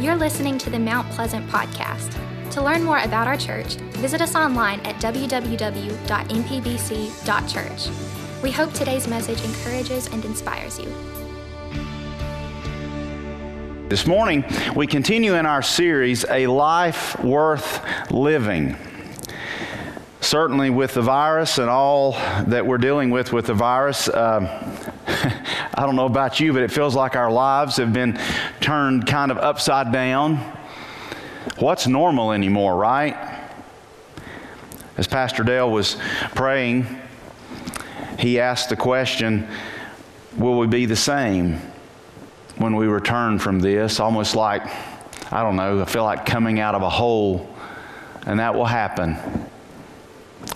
You're listening to the Mount Pleasant podcast. To learn more about our church, visit us online at www.mpbc.church. We hope today's message encourages and inspires you. This morning, we continue in our series, A Life Worth Living. Certainly, with the virus and all that we're dealing with with the virus, uh, I don't know about you, but it feels like our lives have been turned kind of upside down. What's normal anymore, right? As Pastor Dale was praying, he asked the question Will we be the same when we return from this? Almost like, I don't know, I feel like coming out of a hole, and that will happen.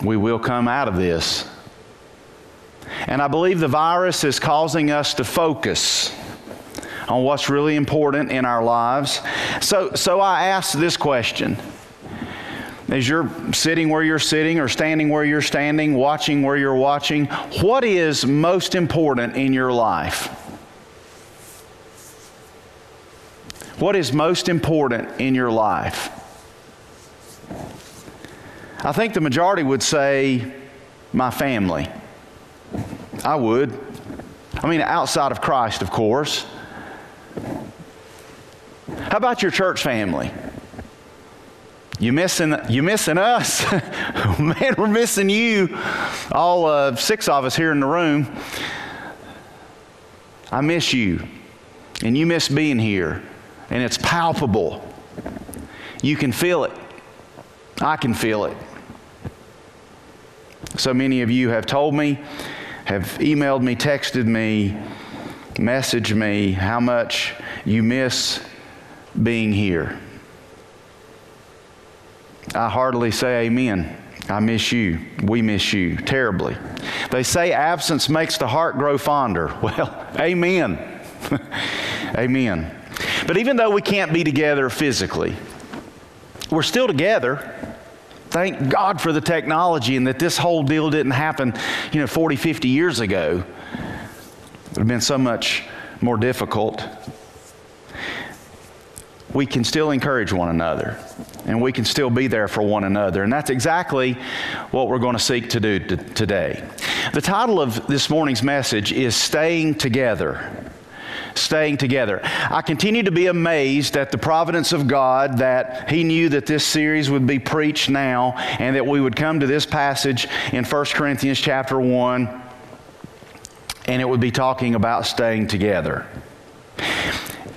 We will come out of this. And I believe the virus is causing us to focus on what's really important in our lives. So, so I ask this question. As you're sitting where you're sitting or standing where you're standing, watching where you're watching, what is most important in your life? What is most important in your life? I think the majority would say, my family. I would. I mean, outside of Christ, of course. How about your church family? You missing, you missing us? Man, we're missing you. All uh, six of us here in the room. I miss you. And you miss being here. And it's palpable. You can feel it. I can feel it. So many of you have told me have emailed me, texted me, messaged me how much you miss being here. I heartily say amen. I miss you. We miss you terribly. They say absence makes the heart grow fonder. Well, amen. amen. But even though we can't be together physically, we're still together thank God for the technology and that this whole deal didn't happen, you know, 40, 50 years ago. Would have been so much more difficult. We can still encourage one another and we can still be there for one another. And that's exactly what we're going to seek to do t- today. The title of this morning's message is Staying Together staying together. I continue to be amazed at the providence of God that He knew that this series would be preached now and that we would come to this passage in 1 Corinthians chapter 1 and it would be talking about staying together.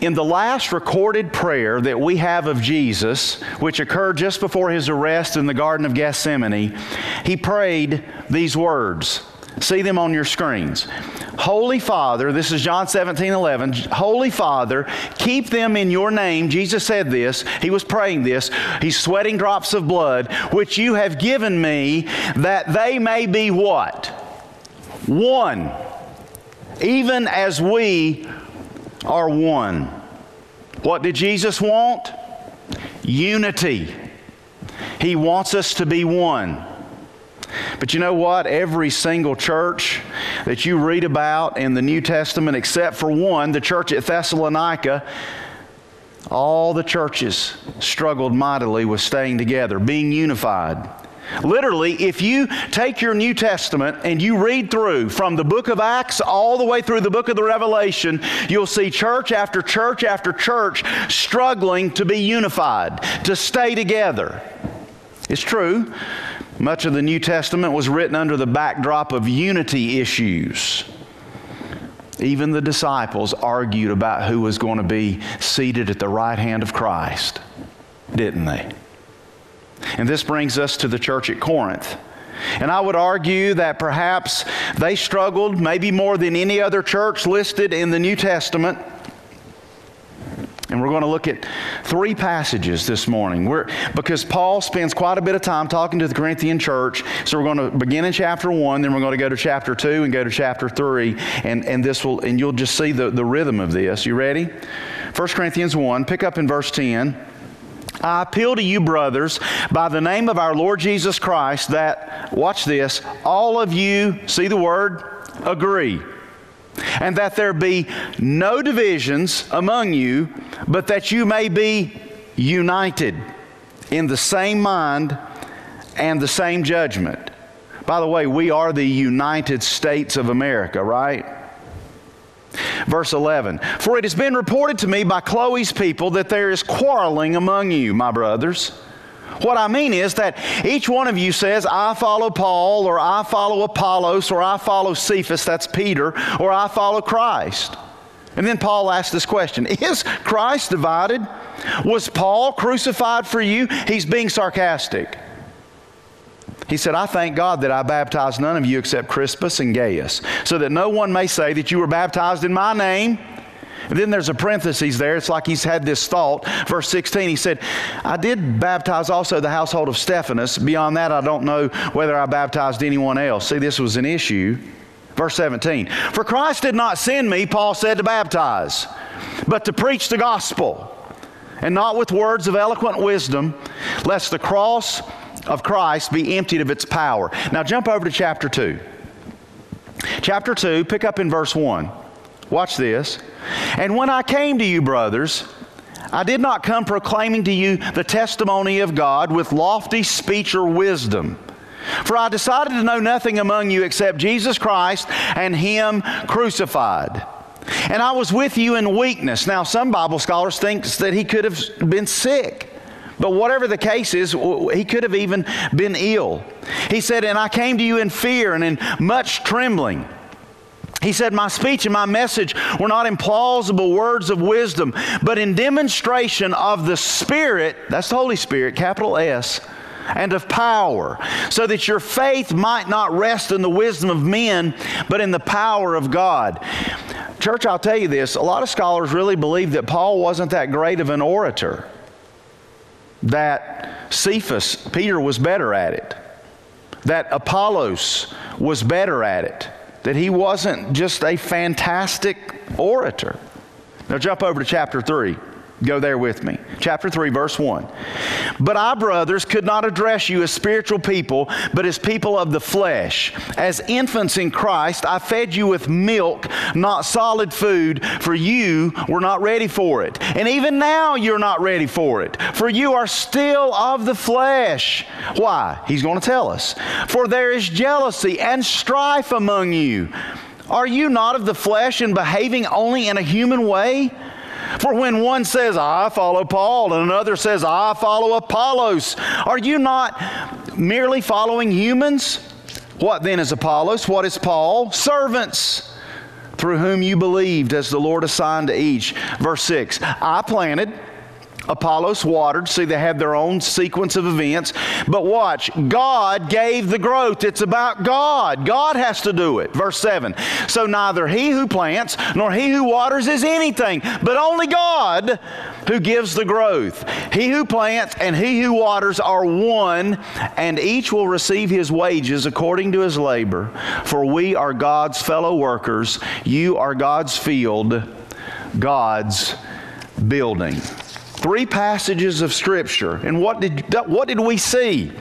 In the last recorded prayer that we have of Jesus, which occurred just before his arrest in the Garden of Gethsemane, he prayed these words. See them on your screens. Holy Father, this is John 17, 11. Holy Father, keep them in your name. Jesus said this. He was praying this. He's sweating drops of blood, which you have given me, that they may be what? One. Even as we are one. What did Jesus want? Unity. He wants us to be one. But you know what? Every single church that you read about in the New Testament, except for one, the church at Thessalonica, all the churches struggled mightily with staying together, being unified. Literally, if you take your New Testament and you read through from the book of Acts all the way through the book of the Revelation, you'll see church after church after church struggling to be unified, to stay together. It's true. Much of the New Testament was written under the backdrop of unity issues. Even the disciples argued about who was going to be seated at the right hand of Christ, didn't they? And this brings us to the church at Corinth. And I would argue that perhaps they struggled maybe more than any other church listed in the New Testament and we're going to look at three passages this morning. We're, because Paul spends quite a bit of time talking to the Corinthian church. So we're going to begin in chapter 1, then we're going to go to chapter 2 and go to chapter 3. And, and, this will, and you'll just see the, the rhythm of this. You ready? 1 Corinthians 1, pick up in verse 10. I appeal to you, brothers, by the name of our Lord Jesus Christ, that, watch this, all of you, see the word, agree. and that there be no divisions among you, but that you may be united in the same mind and the same judgment. By the way, we are the United States of America, right? Verse 11 For it has been reported to me by Chloe's people that there is quarreling among you, my brothers. What I mean is that each one of you says, I follow Paul, or I follow Apollos, or I follow Cephas, that's Peter, or I follow Christ. And then Paul asked this question Is Christ divided? Was Paul crucified for you? He's being sarcastic. He said, I thank God that I baptized none of you except Crispus and Gaius, so that no one may say that you were baptized in my name. And then there's a parenthesis there. It's like he's had this thought. Verse 16, he said, I did baptize also the household of Stephanas. Beyond that, I don't know whether I baptized anyone else. See, this was an issue. Verse 17, for Christ did not send me, Paul said, to baptize, but to preach the gospel, and not with words of eloquent wisdom, lest the cross of Christ be emptied of its power. Now jump over to chapter 2. Chapter 2, pick up in verse 1. Watch this. And when I came to you, brothers, I did not come proclaiming to you the testimony of God with lofty speech or wisdom. For I decided to know nothing among you except Jesus Christ and Him crucified. And I was with you in weakness. Now, some Bible scholars think that he could have been sick. But whatever the case is, he could have even been ill. He said, And I came to you in fear and in much trembling. He said, My speech and my message were not in plausible words of wisdom, but in demonstration of the Spirit, that's the Holy Spirit, capital S, and of power, so that your faith might not rest in the wisdom of men, but in the power of God. Church, I'll tell you this a lot of scholars really believe that Paul wasn't that great of an orator that Cephas, Peter, was better at it, that Apollos was better at it, that he wasn't just a fantastic orator. Now, jump over to chapter 3. Go there with me. Chapter 3, verse 1. But I, brothers, could not address you as spiritual people, but as people of the flesh. As infants in Christ, I fed you with milk, not solid food, for you were not ready for it. And even now you're not ready for it, for you are still of the flesh. Why? He's going to tell us. For there is jealousy and strife among you. Are you not of the flesh and behaving only in a human way? For when one says, I follow Paul, and another says, I follow Apollos, are you not merely following humans? What then is Apollos? What is Paul? Servants through whom you believed as the Lord assigned to each. Verse 6 I planted Apollos watered. See, they have their own sequence of events. But watch, God gave the growth. It's about God. God has to do it. Verse 7. So neither he who plants nor he who waters is anything, but only God who gives the growth. He who plants and he who waters are one, and each will receive his wages according to his labor. For we are God's fellow workers. You are God's field, God's building. Three passages of Scripture. And what did, what did we see?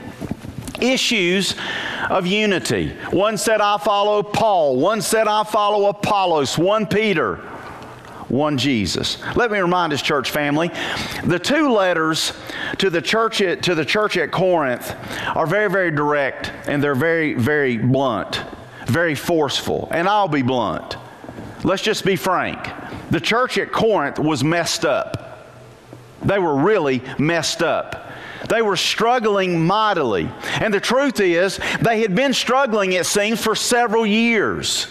Issues of unity. One said, I follow Paul. One said, I follow Apollos. One Peter. One Jesus. Let me remind us, church family, the two letters to the church at, to the church at Corinth are very, very direct and they're very, very blunt, very forceful. And I'll be blunt. Let's just be frank. The church at Corinth was messed up. They were really messed up. They were struggling mightily. And the truth is, they had been struggling, it seems, for several years.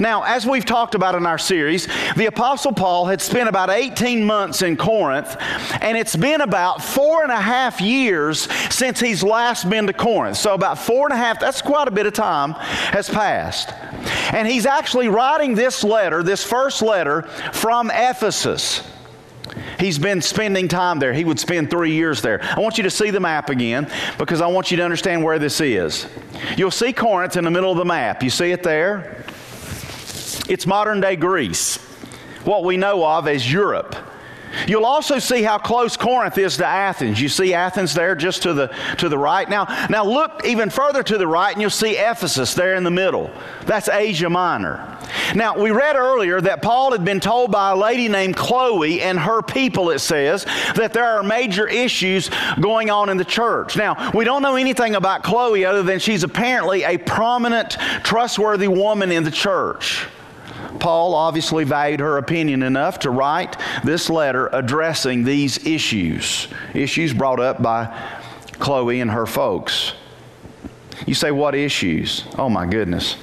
Now, as we've talked about in our series, the Apostle Paul had spent about 18 months in Corinth, and it's been about four and a half years since he's last been to Corinth. So, about four and a half, that's quite a bit of time, has passed. And he's actually writing this letter, this first letter, from Ephesus. He's been spending time there. He would spend three years there. I want you to see the map again because I want you to understand where this is. You'll see Corinth in the middle of the map. You see it there? It's modern day Greece, what we know of as Europe. You'll also see how close Corinth is to Athens. You see Athens there just to the, to the right. Now, now look even further to the right and you'll see Ephesus there in the middle. That's Asia Minor. Now, we read earlier that Paul had been told by a lady named Chloe and her people, it says, that there are major issues going on in the church. Now, we don't know anything about Chloe other than she's apparently a prominent, trustworthy woman in the church. Paul obviously valued her opinion enough to write this letter addressing these issues, issues brought up by Chloe and her folks. You say, what issues? Oh my goodness.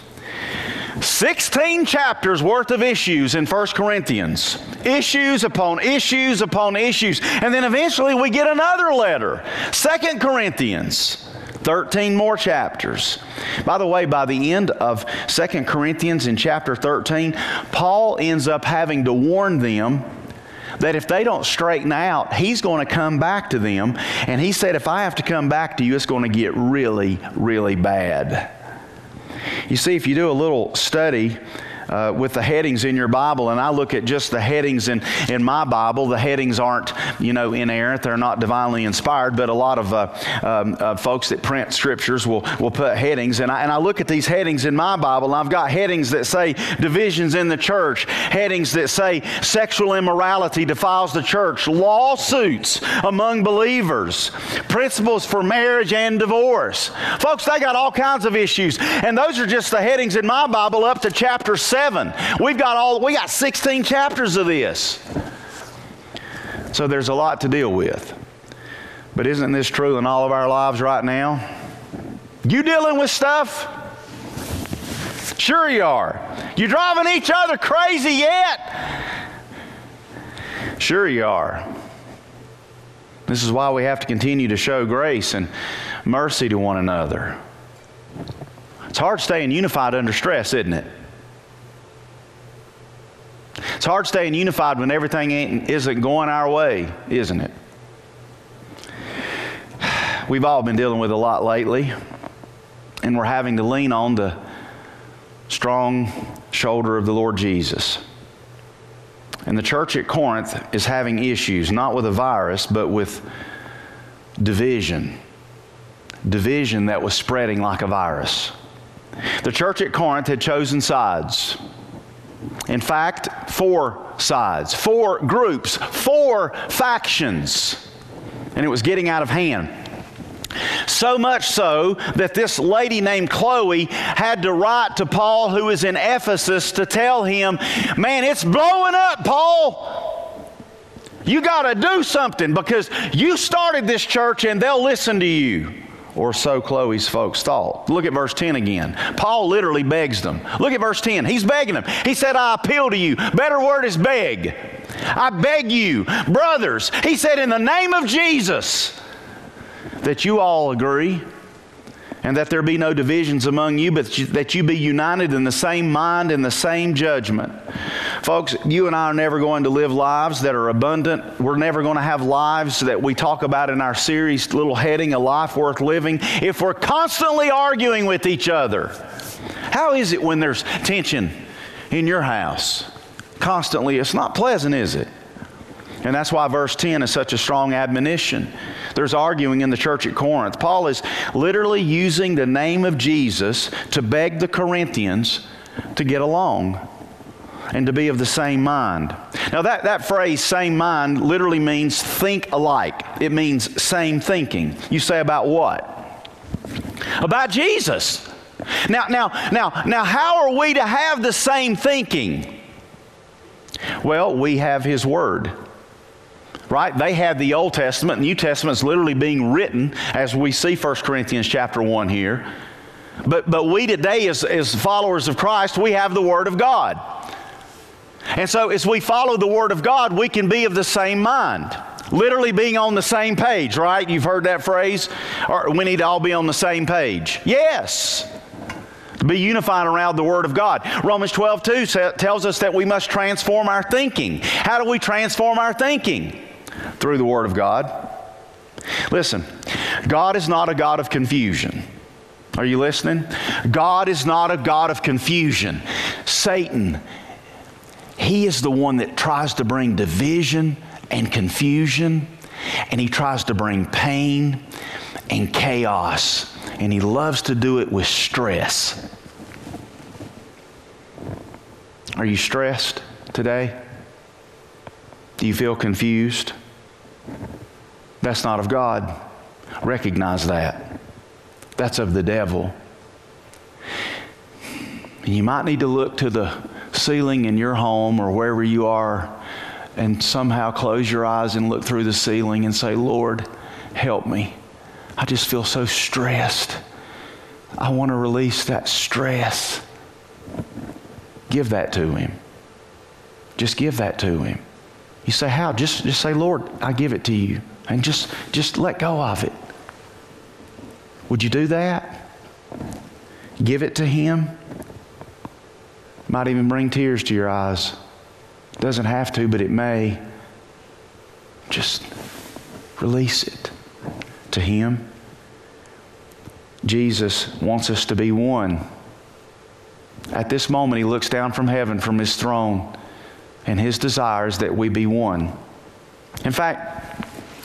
16 chapters worth of issues in 1 Corinthians. Issues upon issues upon issues. And then eventually we get another letter, 2 Corinthians. 13 more chapters. By the way, by the end of 2 Corinthians in chapter 13, Paul ends up having to warn them that if they don't straighten out, he's going to come back to them. And he said, if I have to come back to you, it's going to get really, really bad. You see, if you do a little study, uh, with the headings in your Bible, and I look at just the headings in, in my Bible, the headings aren't, you know, inerrant, they're not divinely inspired, but a lot of uh, um, uh, folks that print scriptures will, will put headings. And I, and I look at these headings in my Bible, I've got headings that say divisions in the church, headings that say sexual immorality defiles the church, lawsuits among believers, principles for marriage and divorce. Folks, they got all kinds of issues, and those are just the headings in my Bible up to chapter 7 seven. We've got all, we got 16 chapters of this. So there's a lot to deal with. But isn't this true in all of our lives right now? You dealing with stuff? Sure you are. You driving each other crazy yet? Sure you are. This is why we have to continue to show grace and mercy to one another. It's hard staying unified under stress, isn't it? It's hard staying unified when everything isn't going our way, isn't it? We've all been dealing with a lot lately, and we're having to lean on the strong shoulder of the Lord Jesus. And the church at Corinth is having issues, not with a virus, but with division. Division that was spreading like a virus. The church at Corinth had chosen sides. In fact, four sides, four groups, four factions. And it was getting out of hand. So much so that this lady named Chloe had to write to Paul, who was in Ephesus, to tell him, Man, it's blowing up, Paul. You got to do something because you started this church and they'll listen to you. Or so Chloe's folks thought. Look at verse 10 again. Paul literally begs them. Look at verse 10. He's begging them. He said, I appeal to you. Better word is beg. I beg you, brothers. He said, in the name of Jesus, that you all agree and that there be no divisions among you, but that you be united in the same mind and the same judgment. Folks, you and I are never going to live lives that are abundant. We're never going to have lives that we talk about in our series, little heading, A Life Worth Living, if we're constantly arguing with each other. How is it when there's tension in your house? Constantly, it's not pleasant, is it? And that's why verse 10 is such a strong admonition. There's arguing in the church at Corinth. Paul is literally using the name of Jesus to beg the Corinthians to get along and to be of the same mind. Now, that, that phrase, same mind, literally means think alike. It means same thinking. You say about what? About Jesus. Now, now, now, now, how are we to have the same thinking? Well, we have His Word right? They had the Old Testament. New Testament is literally being written as we see 1 Corinthians chapter 1 here. But, but we today, as, as followers of Christ, we have the Word of God. And so, as we follow the Word of God, we can be of the same mind. Literally being on the same page, right? You've heard that phrase? Or we need to all be on the same page. Yes. Be unified around the Word of God. Romans 12, 2 tells us that we must transform our thinking. How do we transform our thinking? Through the Word of God. Listen, God is not a God of confusion. Are you listening? God is not a God of confusion. Satan, he is the one that tries to bring division and confusion, and he tries to bring pain and chaos, and he loves to do it with stress. Are you stressed today? Do you feel confused? That's not of God. Recognize that. That's of the devil. And you might need to look to the ceiling in your home or wherever you are and somehow close your eyes and look through the ceiling and say, Lord, help me. I just feel so stressed. I want to release that stress. Give that to Him. Just give that to Him. You say, How? Just, just say, Lord, I give it to you. And just, just let go of it. Would you do that? Give it to Him. Might even bring tears to your eyes. Doesn't have to, but it may. Just release it to Him. Jesus wants us to be one. At this moment, He looks down from heaven, from His throne, and His desire is that we be one. In fact,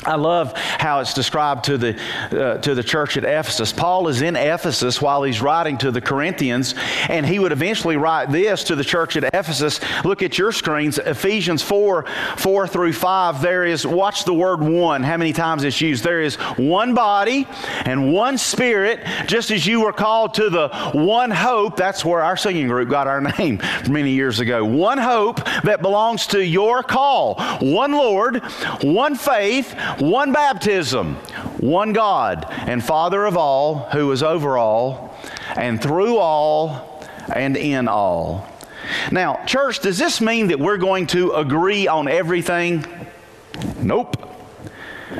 I love how it's described to the, uh, to the church at Ephesus. Paul is in Ephesus while he's writing to the Corinthians, and he would eventually write this to the church at Ephesus. Look at your screens, Ephesians 4 4 through 5. There is, watch the word one, how many times it's used. There is one body and one spirit, just as you were called to the one hope. That's where our singing group got our name many years ago. One hope that belongs to your call. One Lord, one faith one baptism, one God and Father of all, who is over all, and through all, and in all. Now, church, does this mean that we're going to agree on everything? Nope.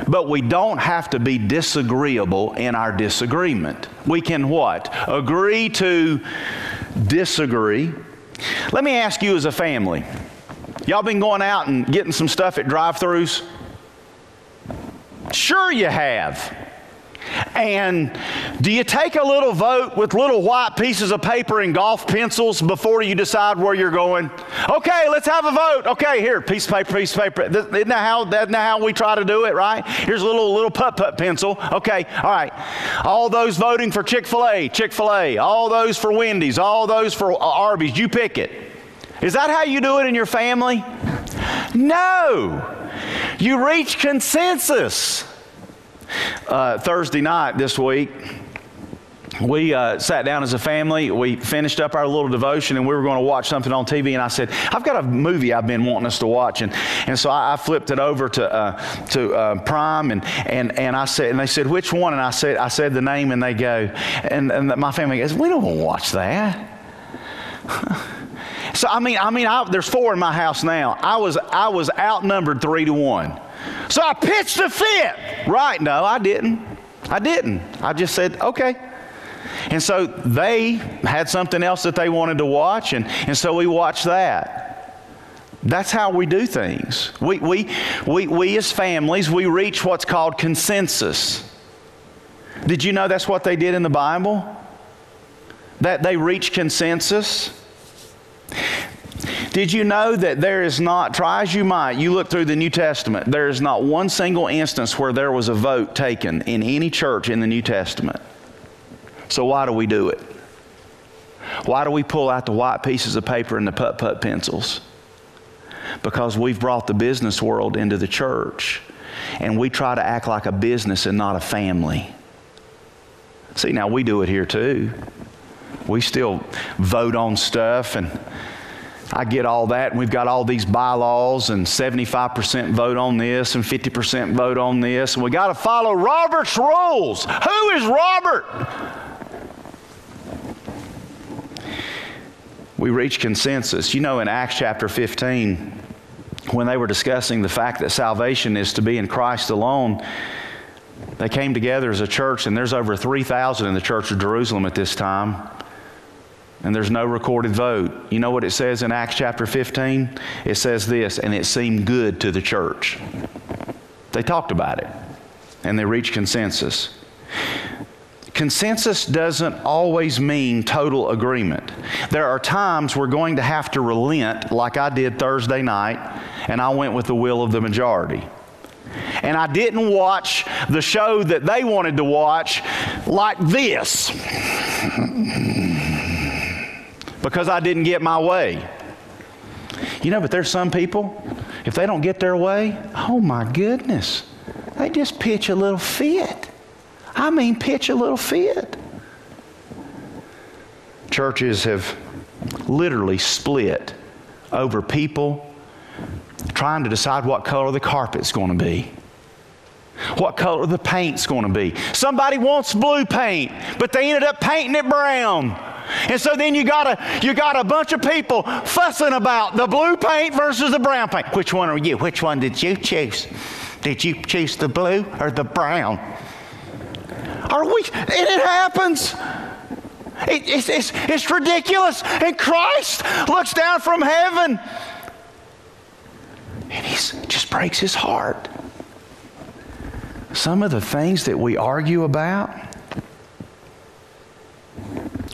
But we don't have to be disagreeable in our disagreement. We can what? Agree to disagree. Let me ask you as a family. Y'all been going out and getting some stuff at drive-throughs? Sure, you have. And do you take a little vote with little white pieces of paper and golf pencils before you decide where you're going? Okay, let's have a vote. Okay, here, piece of paper, piece of paper. Isn't that how, isn't that how we try to do it, right? Here's a little little putt putt pencil. Okay, all right. All those voting for Chick fil A, Chick fil A. All those for Wendy's, all those for uh, Arby's. You pick it. Is that how you do it in your family? No. You reach consensus. Uh, Thursday night this week, we uh, sat down as a family. We finished up our little devotion, and we were going to watch something on TV. And I said, "I've got a movie I've been wanting us to watch." And, and so I, I flipped it over to uh, to uh, Prime, and, and and I said, and they said, "Which one?" And I said, I said the name, and they go, and, and my family goes, "We don't want to watch that." So I mean, I mean, I, there's four in my house now. I was I was outnumbered three to one. So I pitched a fit. Right? No, I didn't. I didn't. I just said okay. And so they had something else that they wanted to watch, and, and so we watched that. That's how we do things. We, we, we, we as families, we reach what's called consensus. Did you know that's what they did in the Bible? That they reached consensus? Did you know that there is not, try as you might, you look through the New Testament, there is not one single instance where there was a vote taken in any church in the New Testament. So why do we do it? Why do we pull out the white pieces of paper and the putt putt pencils? Because we've brought the business world into the church and we try to act like a business and not a family. See, now we do it here too. We still vote on stuff and I get all that, and we've got all these bylaws, and 75% vote on this, and 50% vote on this, and we got to follow Robert's rules. Who is Robert? We reach consensus. You know, in Acts chapter 15, when they were discussing the fact that salvation is to be in Christ alone, they came together as a church, and there's over 3,000 in the church of Jerusalem at this time and there's no recorded vote. You know what it says in Acts chapter 15? It says this, and it seemed good to the church. They talked about it and they reached consensus. Consensus doesn't always mean total agreement. There are times we're going to have to relent, like I did Thursday night, and I went with the will of the majority. And I didn't watch the show that they wanted to watch like this because I didn't get my way. You know, but there's some people, if they don't get their way, oh my goodness, they just pitch a little fit. I mean, pitch a little fit. Churches have literally split over people trying to decide what color the carpet's going to be. What color the paint's going to be. Somebody wants blue paint, but they ended up painting it brown. And so then you got a you got a bunch of people fussing about the blue paint versus the brown paint. Which one are you? Which one did you choose? Did you choose the blue or the brown? Are we? And it happens. It, it's, it's, it's ridiculous. And Christ looks down from heaven and he just breaks his heart. Some of the things that we argue about,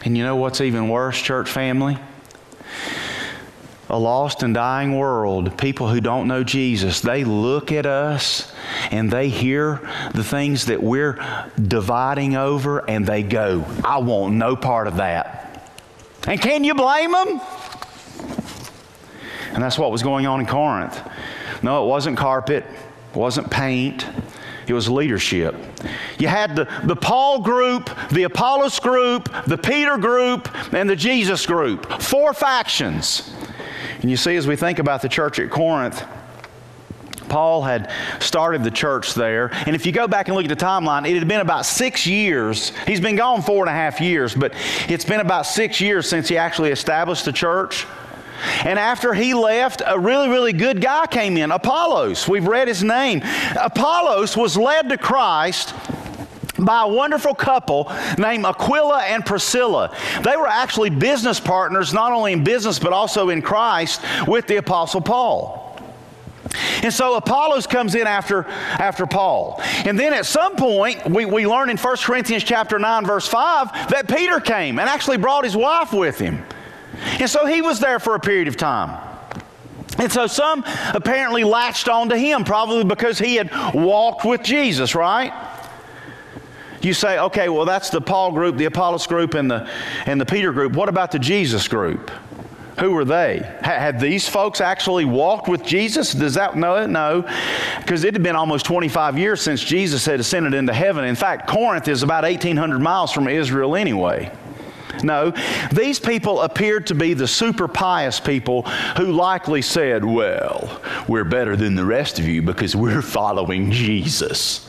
and you know what's even worse, church family? A lost and dying world, people who don't know Jesus, they look at us and they hear the things that we're dividing over and they go, I want no part of that. And can you blame them? And that's what was going on in Corinth. No, it wasn't carpet, it wasn't paint, it was leadership. You had the, the Paul group, the Apollos group, the Peter group, and the Jesus group. Four factions. And you see, as we think about the church at Corinth, Paul had started the church there. And if you go back and look at the timeline, it had been about six years. He's been gone four and a half years, but it's been about six years since he actually established the church. And after he left, a really, really good guy came in, Apollos. We've read his name. Apollos was led to Christ by a wonderful couple named Aquila and Priscilla. They were actually business partners, not only in business, but also in Christ with the Apostle Paul. And so Apollos comes in after, after Paul. And then at some point, we, we learn in 1 Corinthians chapter 9, verse 5, that Peter came and actually brought his wife with him. And so he was there for a period of time. And so some apparently latched on to him, probably because he had walked with Jesus, right? You say, okay, well, that's the Paul group, the Apollos group, and the, and the Peter group. What about the Jesus group? Who were they? Had these folks actually walked with Jesus? Does that no? No, because it had been almost 25 years since Jesus had ascended into heaven. In fact, Corinth is about 1,800 miles from Israel anyway. No, these people appeared to be the super pious people who likely said, Well, we're better than the rest of you because we're following Jesus.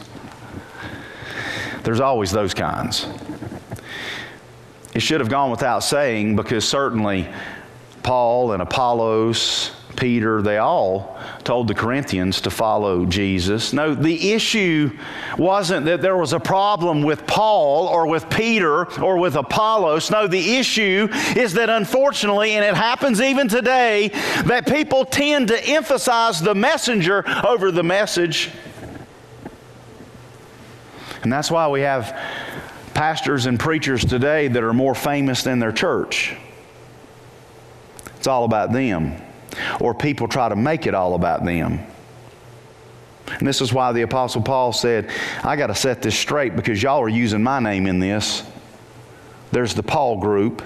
There's always those kinds. It should have gone without saying because certainly Paul and Apollos Peter, they all told the Corinthians to follow Jesus. No, the issue wasn't that there was a problem with Paul or with Peter or with Apollos. No, the issue is that unfortunately, and it happens even today, that people tend to emphasize the messenger over the message. And that's why we have pastors and preachers today that are more famous than their church. It's all about them or people try to make it all about them. And this is why the Apostle Paul said, I got to set this straight because y'all are using my name in this. There's the Paul group.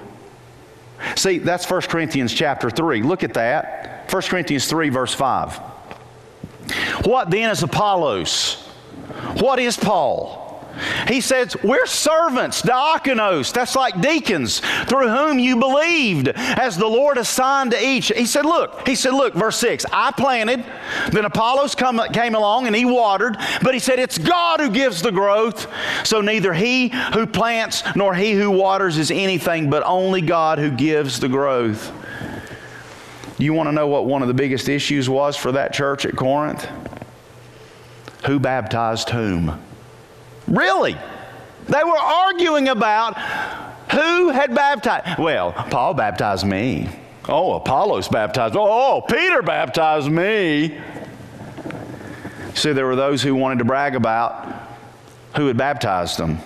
See, that's 1 Corinthians chapter 3. Look at that. 1 Corinthians 3, verse 5. What then is Apollos? What is Paul? He says, We're servants, diakonos. That's like deacons, through whom you believed, as the Lord assigned to each. He said, Look, he said, Look, verse 6, I planted, then Apollos come, came along and he watered, but he said, It's God who gives the growth. So neither he who plants nor he who waters is anything, but only God who gives the growth. You want to know what one of the biggest issues was for that church at Corinth? Who baptized whom? Really? They were arguing about who had baptized. Well, Paul baptized me. Oh, Apollos baptized. Oh, oh, Peter baptized me. See, there were those who wanted to brag about who had baptized them.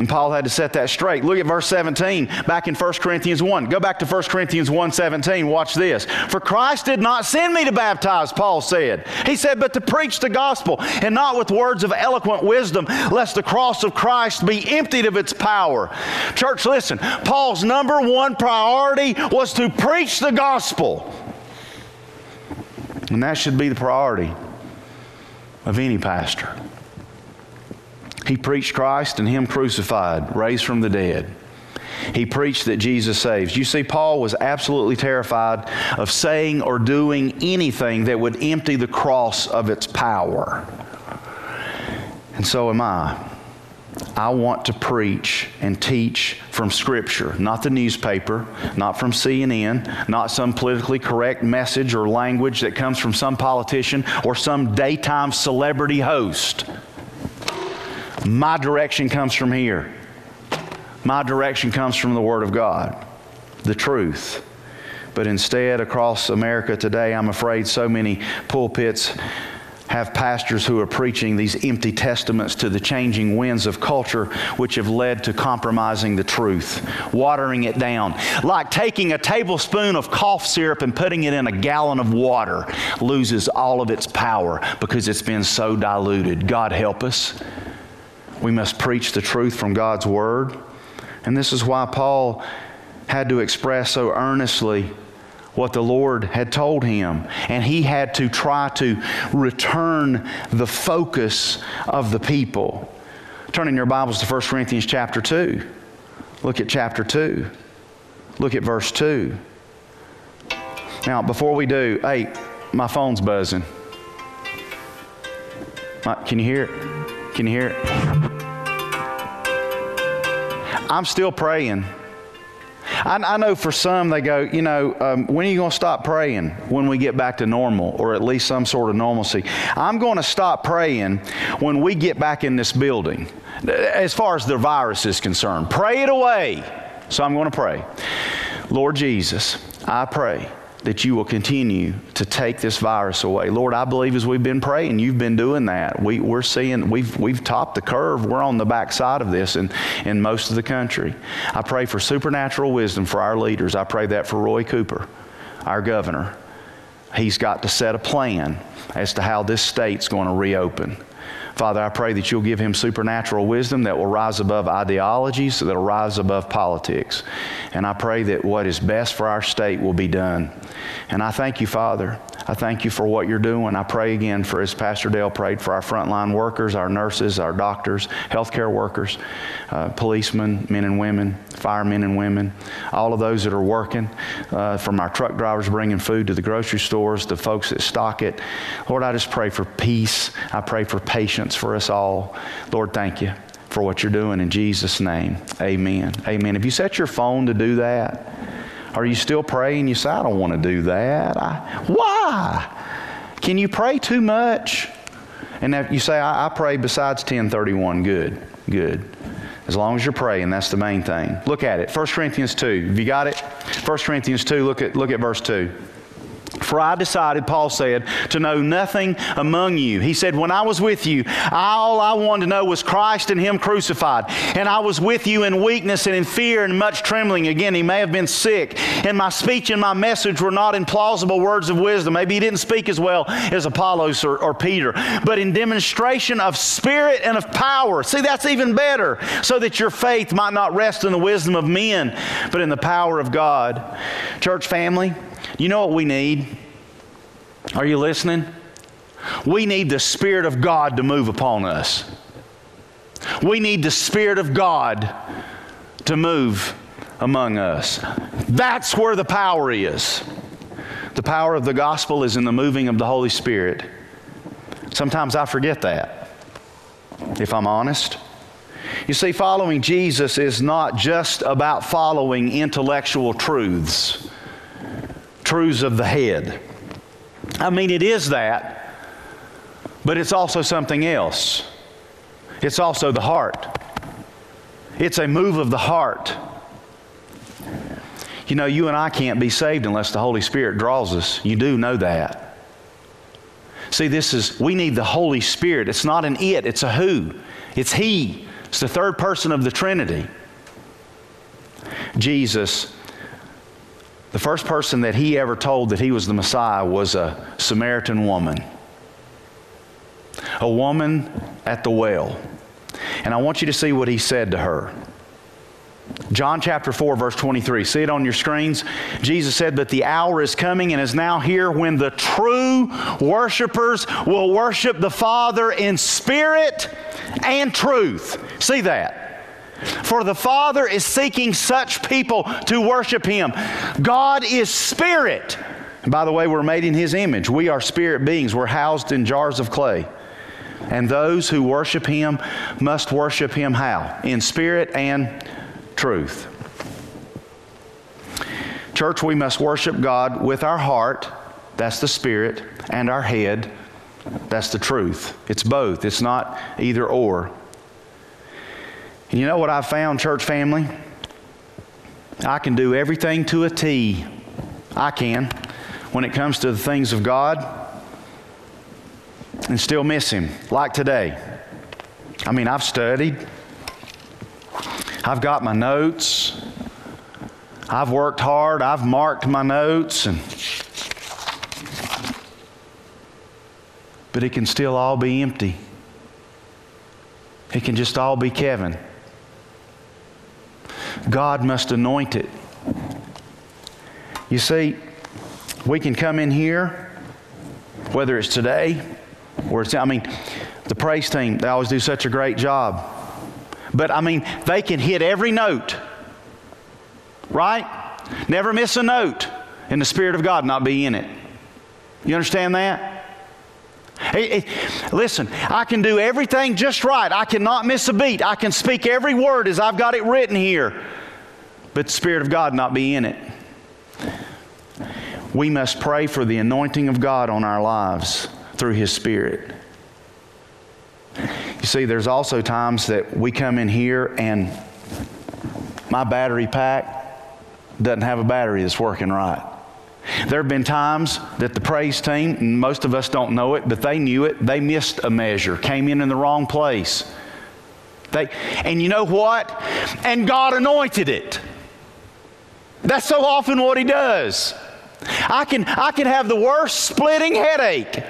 And Paul had to set that straight. Look at verse 17 back in 1 Corinthians 1. Go back to 1 Corinthians 1 17. Watch this. For Christ did not send me to baptize, Paul said. He said, but to preach the gospel, and not with words of eloquent wisdom, lest the cross of Christ be emptied of its power. Church, listen. Paul's number one priority was to preach the gospel. And that should be the priority of any pastor. He preached Christ and Him crucified, raised from the dead. He preached that Jesus saves. You see, Paul was absolutely terrified of saying or doing anything that would empty the cross of its power. And so am I. I want to preach and teach from Scripture, not the newspaper, not from CNN, not some politically correct message or language that comes from some politician or some daytime celebrity host. My direction comes from here. My direction comes from the Word of God, the truth. But instead, across America today, I'm afraid so many pulpits have pastors who are preaching these empty testaments to the changing winds of culture, which have led to compromising the truth, watering it down. Like taking a tablespoon of cough syrup and putting it in a gallon of water loses all of its power because it's been so diluted. God help us. We must preach the truth from God's Word. And this is why Paul had to express so earnestly what the Lord had told him. And he had to try to return the focus of the people. Turn in your Bibles to 1 Corinthians chapter 2. Look at chapter 2. Look at verse 2. Now, before we do, hey, my phone's buzzing. Can you hear it? Can you hear it? I'm still praying I, I, know for some they go, you know, um, when are you going to stop praying? When we get back to normal or at least some sort of normalcy. I'm going to stop praying when we get back in this building as far as the virus is concerned. Pray it away. So I'm going to pray. Lord Jesus, I pray that you will continue to take this virus away. Lord, I believe as we've been praying, you've been doing that. We, we're seeing, we've, we've topped the curve. We're on the backside of this in, in most of the country. I pray for supernatural wisdom for our leaders. I pray that for Roy Cooper, our governor. He's got to set a plan as to how this state's going to reopen. Father, I pray that you'll give him supernatural wisdom that will rise above ideologies, that will rise above politics. And I pray that what is best for our state will be done. And I thank you, Father. I thank you for what you're doing. I pray again for, as Pastor Dale prayed, for our frontline workers, our nurses, our doctors, healthcare workers, uh, policemen, men and women, firemen and women, all of those that are working, uh, from our truck drivers bringing food to the grocery stores, the folks that stock it. Lord, I just pray for peace. I pray for patience for us all. Lord, thank you for what you're doing in Jesus' name. Amen. Amen. If you set your phone to do that? Are you still praying? You say, I don't want to do that. I, why? Can you pray too much? And if you say, I, I pray besides 1031, good, good. As long as you're praying, that's the main thing. Look at it. 1 Corinthians 2. Have you got it? 1 Corinthians 2, look at, look at verse 2. For I decided, Paul said, to know nothing among you. He said, When I was with you, all I wanted to know was Christ and Him crucified. And I was with you in weakness and in fear and much trembling. Again, he may have been sick. And my speech and my message were not in plausible words of wisdom. Maybe he didn't speak as well as Apollos or, or Peter, but in demonstration of spirit and of power. See, that's even better, so that your faith might not rest in the wisdom of men, but in the power of God. Church family, you know what we need? Are you listening? We need the Spirit of God to move upon us. We need the Spirit of God to move among us. That's where the power is. The power of the gospel is in the moving of the Holy Spirit. Sometimes I forget that, if I'm honest. You see, following Jesus is not just about following intellectual truths truths of the head. I mean, it is that, but it's also something else. It's also the heart. It's a move of the heart. You know, you and I can't be saved unless the Holy Spirit draws us. You do know that. See, this is, we need the Holy Spirit. It's not an it, it's a who. It's He. It's the third person of the Trinity. Jesus the first person that he ever told that he was the Messiah was a Samaritan woman, a woman at the well. And I want you to see what he said to her. John chapter 4, verse 23. See it on your screens? Jesus said that the hour is coming and is now here when the true worshipers will worship the Father in spirit and truth. See that? For the Father is seeking such people to worship Him. God is spirit. And by the way, we're made in His image. We are spirit beings. We're housed in jars of clay. And those who worship Him must worship Him how? In spirit and truth. Church, we must worship God with our heart, that's the spirit, and our head, that's the truth. It's both, it's not either or. And you know what I've found, church family? I can do everything to a T. I can when it comes to the things of God and still miss Him, like today. I mean, I've studied, I've got my notes. I've worked hard. I've marked my notes and but it can still all be empty. It can just all be Kevin. God must anoint it. You see, we can come in here, whether it's today or it's, I mean, the praise team, they always do such a great job. But I mean, they can hit every note, right? Never miss a note, and the Spirit of God not be in it. You understand that? Hey, hey, listen, I can do everything just right. I cannot miss a beat. I can speak every word as I've got it written here, but the Spirit of God not be in it. We must pray for the anointing of God on our lives through His Spirit. You see, there's also times that we come in here and my battery pack doesn't have a battery that's working right. There have been times that the praise team, and most of us don't know it, but they knew it, they missed a measure, came in in the wrong place. They, and you know what? And God anointed it. That's so often what He does. I can, I can have the worst splitting headache.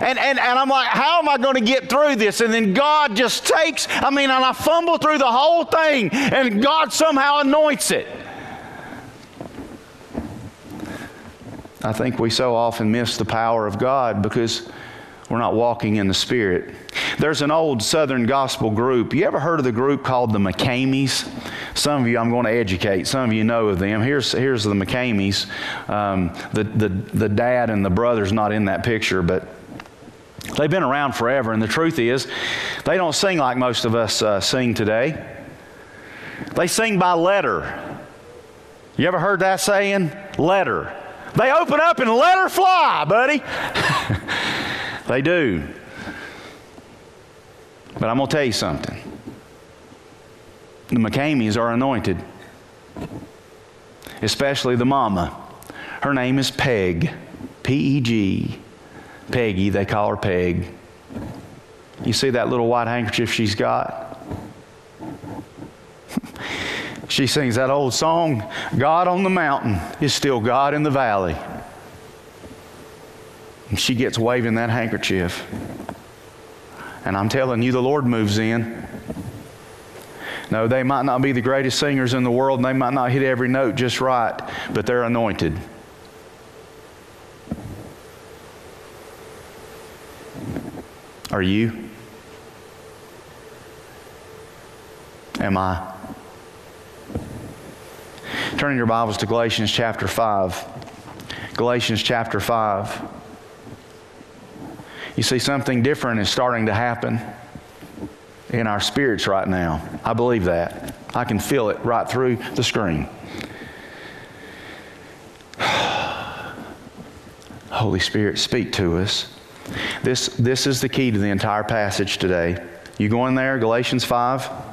And, and, and I'm like, how am I going to get through this? And then God just takes, I mean, and I fumble through the whole thing, and God somehow anoints it. I think we so often miss the power of God because we're not walking in the Spirit. There's an old Southern gospel group. You ever heard of the group called the McKameys? Some of you I'm going to educate. Some of you know of them. Here's, here's the McKameys. Um, the, the, the dad and the brother's not in that picture, but They've been around forever, and the truth is, they don't sing like most of us uh, sing today. They sing by letter. You ever heard that saying? Letter. They open up and let her fly, buddy. they do. But I'm going to tell you something. The McKameys are anointed, especially the mama. Her name is Peg, P E G. Peggy, they call her Peg. You see that little white handkerchief she's got? she sings that old song, God on the mountain is still God in the valley. And she gets waving that handkerchief. And I'm telling you, the Lord moves in. No, they might not be the greatest singers in the world and they might not hit every note just right, but they're anointed. Are you? Am I? Turning your Bibles to Galatians chapter 5. Galatians chapter 5. You see, something different is starting to happen in our spirits right now. I believe that. I can feel it right through the screen. Holy Spirit, speak to us. This, this is the key to the entire passage today. You go in there, Galatians 5.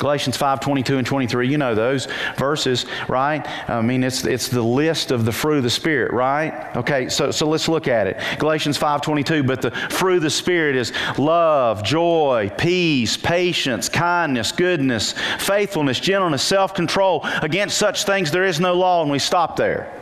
Galatians 5, 22 and 23, you know those verses, right? I mean, it's, it's the list of the fruit of the Spirit, right? Okay, so, so let's look at it. Galatians 5, 22, but the fruit of the Spirit is love, joy, peace, patience, kindness, goodness, faithfulness, gentleness, self control. Against such things there is no law, and we stop there.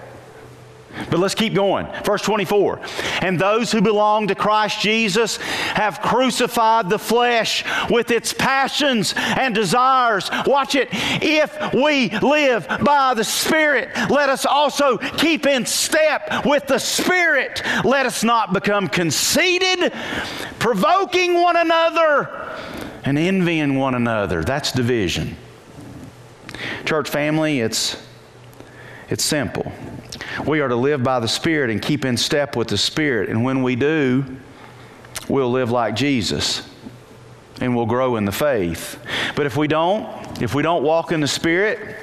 But let's keep going. Verse 24. And those who belong to Christ Jesus have crucified the flesh with its passions and desires. Watch it. If we live by the Spirit, let us also keep in step with the Spirit. Let us not become conceited, provoking one another, and envying one another. That's division. Church family, it's, it's simple. We are to live by the Spirit and keep in step with the Spirit. And when we do, we'll live like Jesus and we'll grow in the faith. But if we don't, if we don't walk in the Spirit,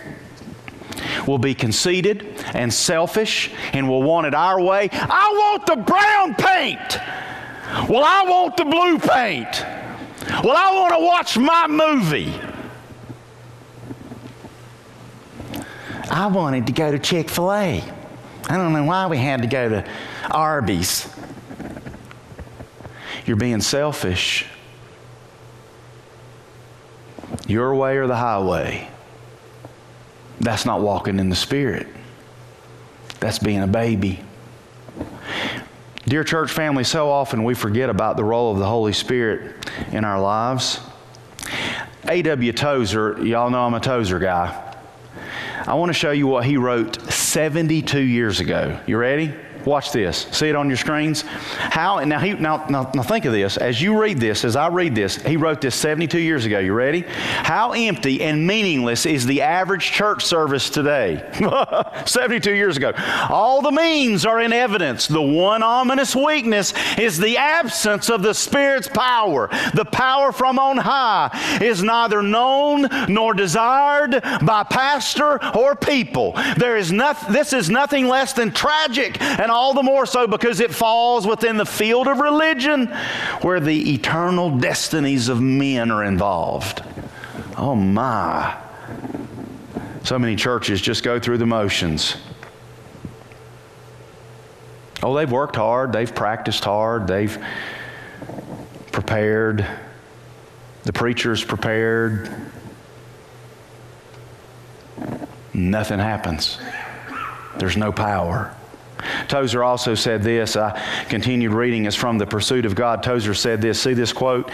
we'll be conceited and selfish and we'll want it our way. I want the brown paint. Well, I want the blue paint. Well, I want to watch my movie. I wanted to go to Chick fil A. I don't know why we had to go to Arby's. You're being selfish. Your way or the highway. That's not walking in the Spirit. That's being a baby. Dear church family, so often we forget about the role of the Holy Spirit in our lives. A.W. Tozer, y'all know I'm a Tozer guy. I want to show you what he wrote 72 years ago. You ready? Watch this. See it on your screens? How, and now, he, now, now, now think of this. As you read this, as I read this, he wrote this 72 years ago. You ready? How empty and meaningless is the average church service today? 72 years ago. All the means are in evidence. The one ominous weakness is the absence of the Spirit's power. The power from on high is neither known nor desired by pastor or people. There is nothing, this is nothing less than tragic and all the more so because it falls within the field of religion where the eternal destinies of men are involved. Oh my. So many churches just go through the motions. Oh, they've worked hard, they've practiced hard, they've prepared, the preacher's prepared. Nothing happens. There's no power. Tozer also said this. I continued reading is from The Pursuit of God. Tozer said this. See this quote?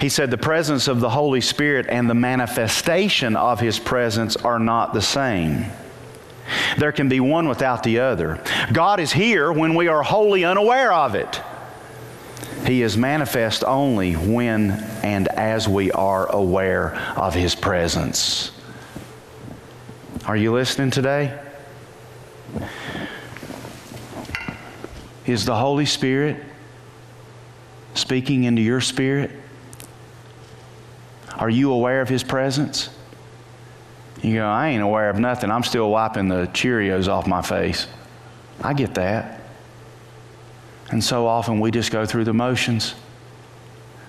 He said, The presence of the Holy Spirit and the manifestation of His presence are not the same. There can be one without the other. God is here when we are wholly unaware of it. He is manifest only when and as we are aware of His presence. Are you listening today? Is the Holy Spirit speaking into your spirit? Are you aware of His presence? You go, I ain't aware of nothing. I'm still wiping the Cheerios off my face. I get that. And so often we just go through the motions.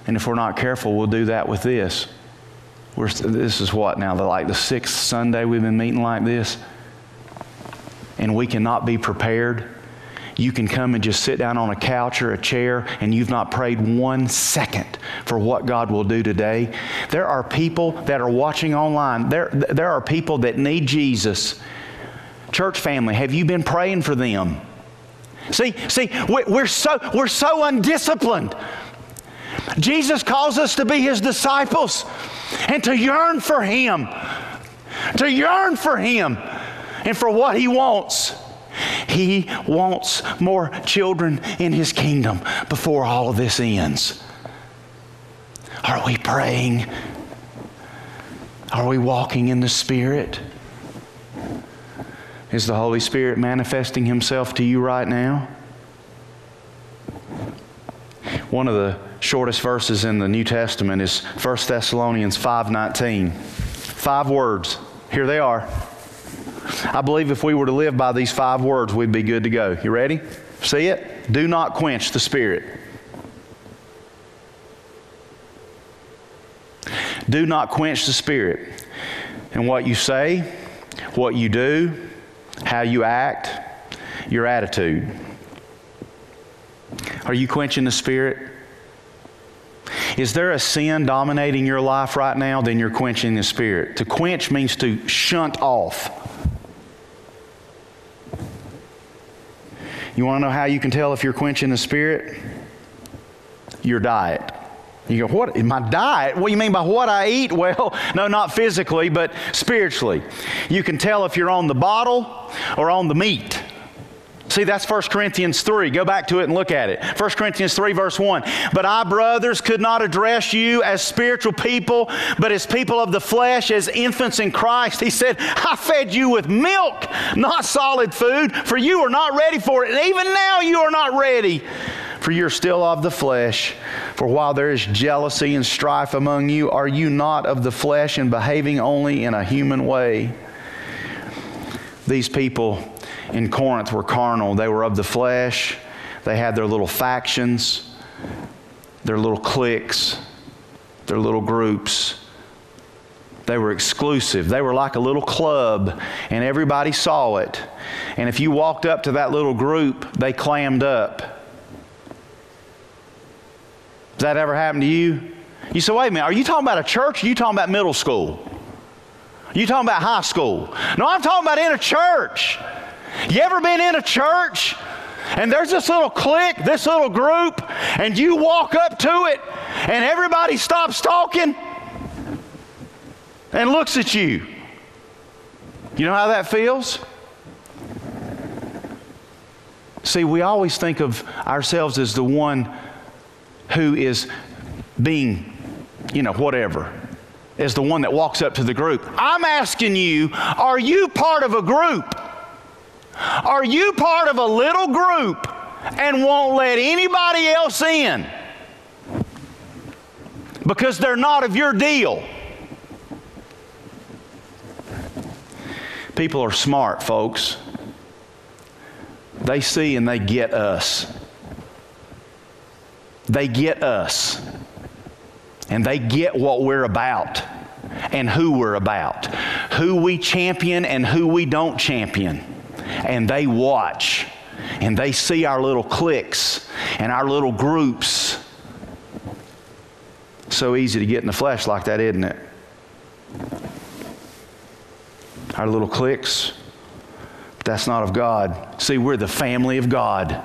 And if we're not careful, we'll do that with this. We're, this is what now, like the sixth Sunday we've been meeting like this. And we cannot be prepared you can come and just sit down on a couch or a chair and you've not prayed one second for what God will do today. There are people that are watching online. There, there are people that need Jesus. Church family, have you been praying for them? See, see, we're so, we're so undisciplined. Jesus calls us to be his disciples and to yearn for him, to yearn for him and for what he wants. He wants more children in His kingdom before all of this ends. Are we praying? Are we walking in the Spirit? Is the Holy Spirit manifesting Himself to you right now? One of the shortest verses in the New Testament is 1 Thessalonians 5:19. Five words. Here they are. I believe if we were to live by these five words, we'd be good to go. You ready? See it? Do not quench the Spirit. Do not quench the Spirit. And what you say, what you do, how you act, your attitude. Are you quenching the Spirit? Is there a sin dominating your life right now? Then you're quenching the Spirit. To quench means to shunt off You want to know how you can tell if you're quenching the spirit? Your diet. You go, what? My diet? What do you mean by what I eat? Well, no, not physically, but spiritually. You can tell if you're on the bottle or on the meat. See, that's 1 Corinthians 3. Go back to it and look at it. 1 Corinthians 3, verse 1. But I, brothers, could not address you as spiritual people, but as people of the flesh, as infants in Christ. He said, I fed you with milk, not solid food, for you are not ready for it. And even now you are not ready, for you're still of the flesh. For while there is jealousy and strife among you, are you not of the flesh and behaving only in a human way? These people in Corinth were carnal. They were of the flesh. They had their little factions, their little cliques, their little groups. They were exclusive. They were like a little club, and everybody saw it. And if you walked up to that little group, they clammed up. Does that ever happen to you? You say, wait a minute, are you talking about a church or are you talking about middle school? You talking about high school? No, I'm talking about in a church. You ever been in a church and there's this little clique, this little group, and you walk up to it and everybody stops talking and looks at you? You know how that feels? See, we always think of ourselves as the one who is being, you know, whatever, as the one that walks up to the group. I'm asking you, are you part of a group? Are you part of a little group and won't let anybody else in because they're not of your deal? People are smart, folks. They see and they get us. They get us. And they get what we're about and who we're about, who we champion and who we don't champion and they watch and they see our little cliques and our little groups. So easy to get in the flesh like that, isn't it? Our little cliques. That's not of God. See, we're the family of God.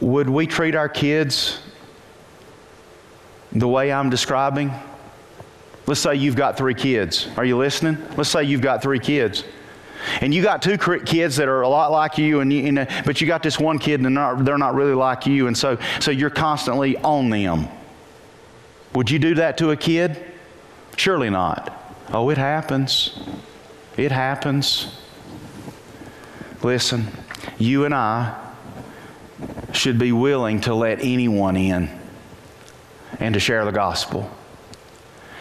Would we treat our kids the way I'm describing? Let's say you've got three kids. Are you listening? Let's say you've got three kids. And you got two kids that are a lot like you, and you, know, uh, but you got this one kid and they're not, they're not really like you, and so, so you're constantly on them. Would you do that to a kid? Surely not. Oh, it happens. It happens. Listen, you and I should be willing to let anyone in and to share the gospel.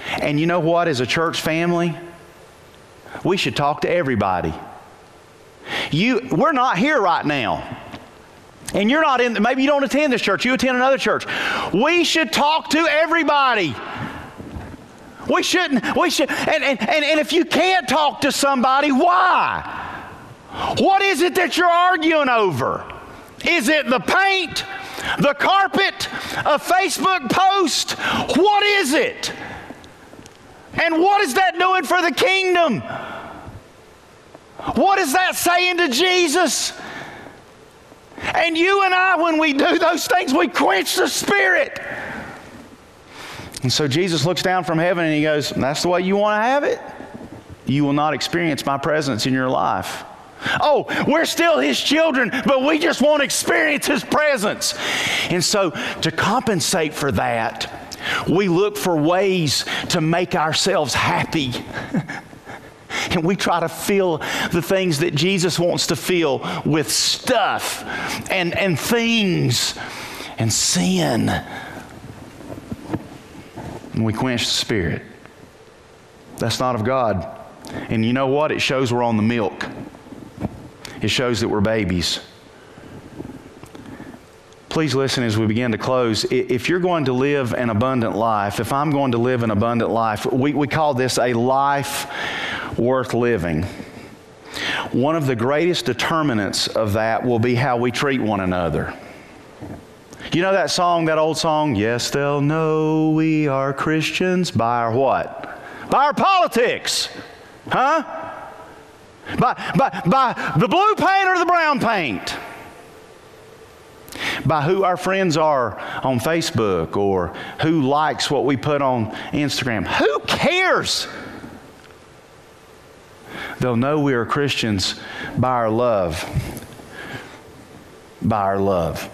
And you know what, as a church family, we should talk to everybody. You, we're not here right now. And you're not in, maybe you don't attend this church, you attend another church. We should talk to everybody. We shouldn't, we should, and, and, and, and if you can't talk to somebody, why? What is it that you're arguing over? Is it the paint, the carpet, a Facebook post? What is it? And what is that doing for the kingdom? What is that saying to Jesus? And you and I, when we do those things, we quench the Spirit. And so Jesus looks down from heaven and he goes, That's the way you want to have it? You will not experience my presence in your life. Oh, we're still his children, but we just won't experience his presence. And so, to compensate for that, we look for ways to make ourselves happy. and we try to fill the things that Jesus wants to fill with stuff and, and things and sin. And we quench the spirit. That's not of God. And you know what? It shows we're on the milk, it shows that we're babies. Please listen as we begin to close. If you're going to live an abundant life, if I'm going to live an abundant life, we, we call this a life worth living. One of the greatest determinants of that will be how we treat one another. You know that song, that old song? Yes, they'll know we are Christians by our what? By our politics. Huh? By, by, by the blue paint or the brown paint? By who our friends are on Facebook or who likes what we put on Instagram. Who cares? They'll know we are Christians by our love. By our love.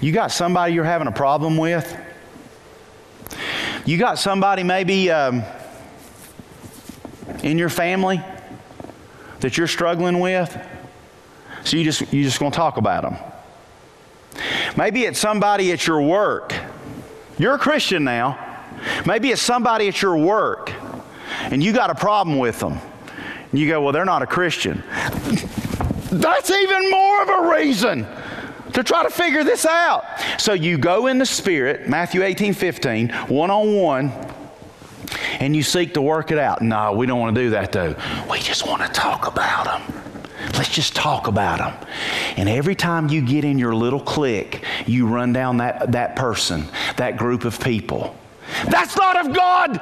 You got somebody you're having a problem with? You got somebody maybe um, in your family that you're struggling with? So you just you just going to talk about them. Maybe it's somebody at your work. You're a Christian now. Maybe it's somebody at your work and you got a problem with them. And you go, "Well, they're not a Christian." That's even more of a reason to try to figure this out. So you go in the Spirit, Matthew 18 15, one on one, and you seek to work it out. No, we don't want to do that though. We just want to talk about them. Let's just talk about them. And every time you get in your little clique, you run down that, that person, that group of people. That's not of God.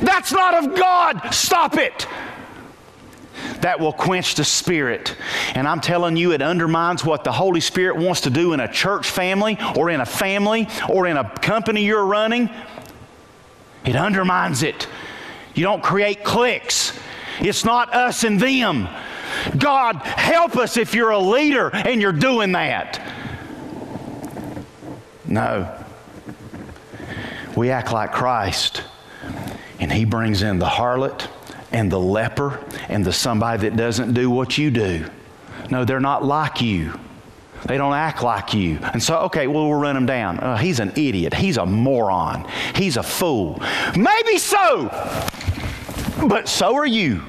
That's not of God. Stop it that will quench the spirit. And I'm telling you, it undermines what the Holy Spirit wants to do in a church family or in a family or in a company you're running. It undermines it. You don't create cliques. It's not us and them. God, help us if you're a leader and you're doing that. No. We act like Christ, and He brings in the harlot and the leper and the somebody that doesn't do what you do. No, they're not like you. They don't act like you. And so, okay, well, we'll run them down. Uh, he's an idiot. He's a moron. He's a fool. Maybe so, but so are you.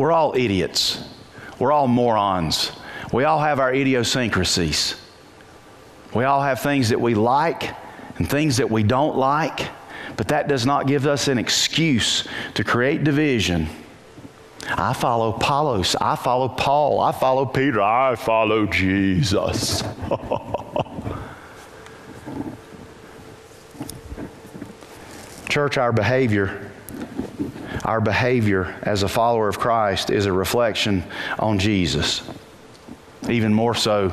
We're all idiots. We're all morons. We all have our idiosyncrasies. We all have things that we like and things that we don't like. But that does not give us an excuse to create division. I follow Apollos. I follow Paul. I follow Peter. I follow Jesus. Church, our behavior, our behavior as a follower of Christ is a reflection on Jesus, even more so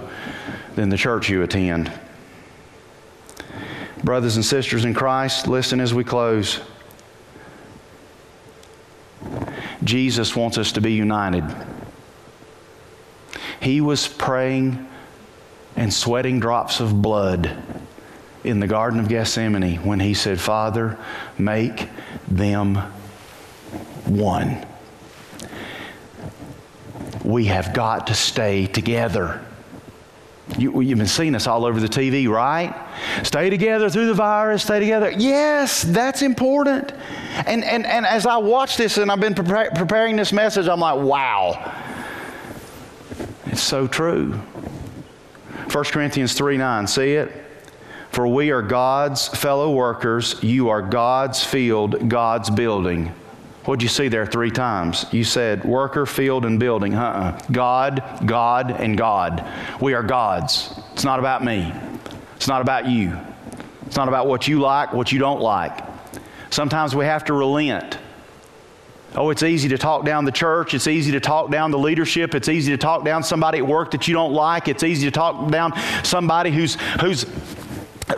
than the church you attend. Brothers and sisters in Christ, listen as we close. Jesus wants us to be united. He was praying and sweating drops of blood in the Garden of Gethsemane when he said, Father, make them one. We have got to stay together. You, have been seeing us all over the TV, right? Stay together through the virus, stay together. Yes, that's important. And, and, and as I watch this and I've been prepar- preparing this message, I'm like, wow. It's so true. 1 Corinthians 3 9, see it? For we are God's fellow workers, you are God's field, God's building. What'd you see there three times? You said worker, field, and building. Uh-uh. God, God, and God. We are God's. It's not about me. It's not about you. It's not about what you like, what you don't like. Sometimes we have to relent. Oh, it's easy to talk down the church. It's easy to talk down the leadership. It's easy to talk down somebody at work that you don't like. It's easy to talk down somebody who's, who's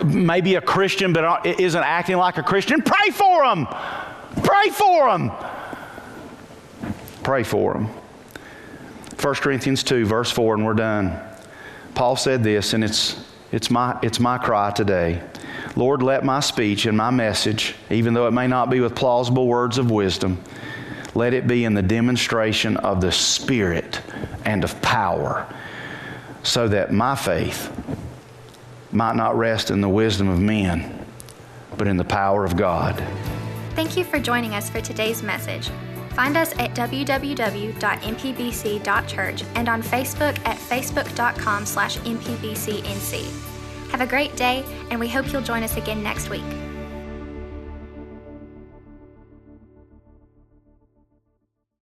maybe a Christian but isn't acting like a Christian. Pray for them. Pray for them. Pray for them. 1 Corinthians 2, verse 4, and we're done. Paul said this, and it's, it's, my, it's my cry today. Lord, let my speech and my message, even though it may not be with plausible words of wisdom, let it be in the demonstration of the Spirit and of power, so that my faith might not rest in the wisdom of men, but in the power of God. Thank you for joining us for today's message. Find us at www.mpbc.church and on Facebook at facebook.com slash mpbcnc. Have a great day, and we hope you'll join us again next week.